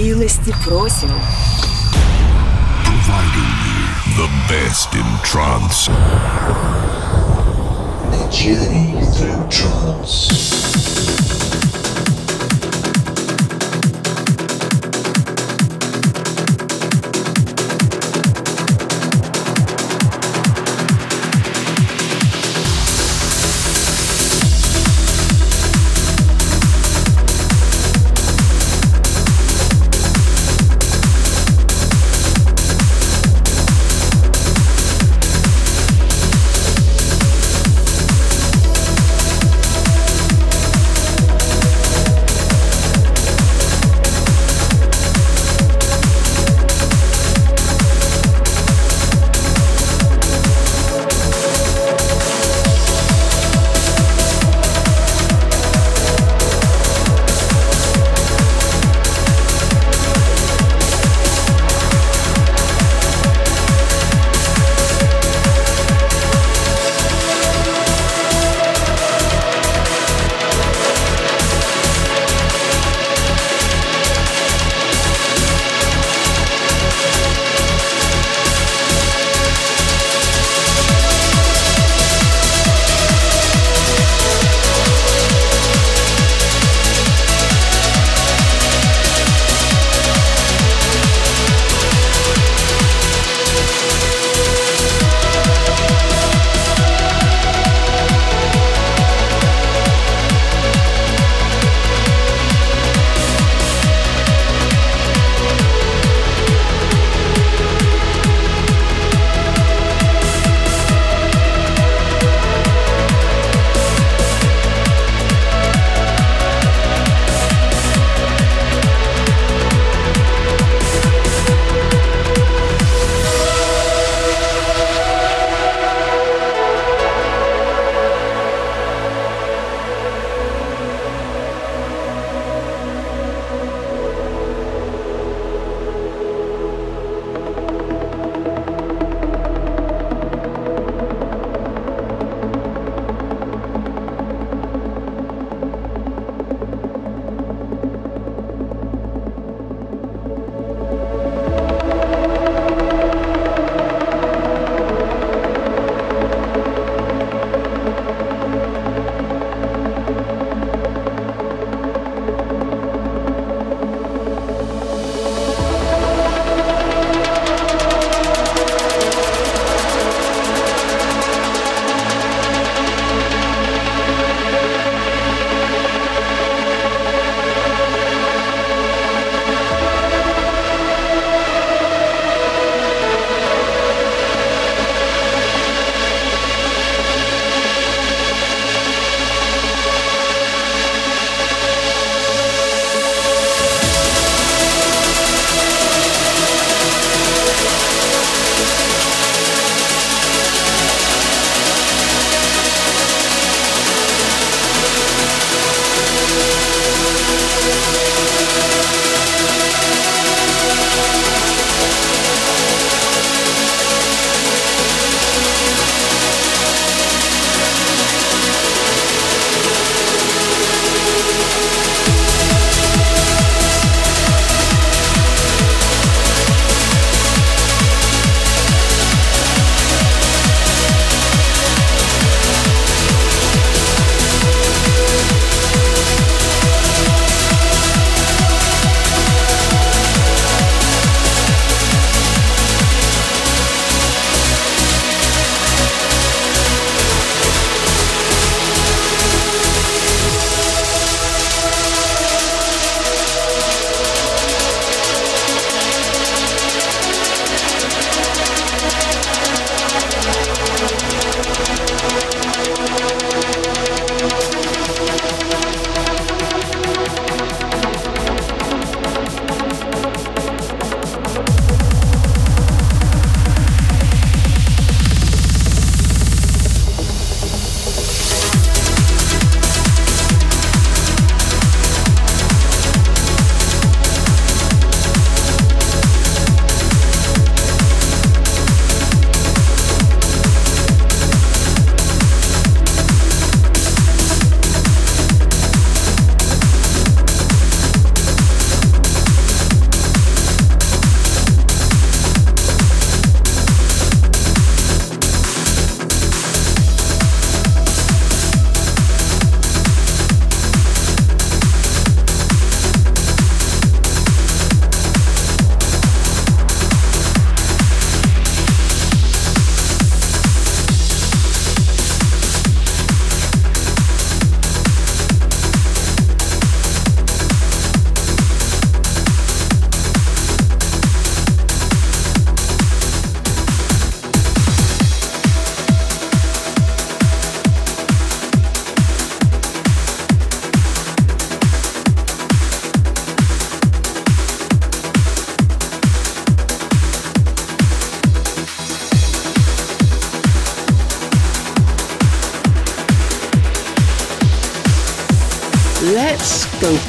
Милости просим. Providing you the best in trance. A journey through trance.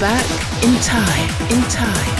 Back in time, in time,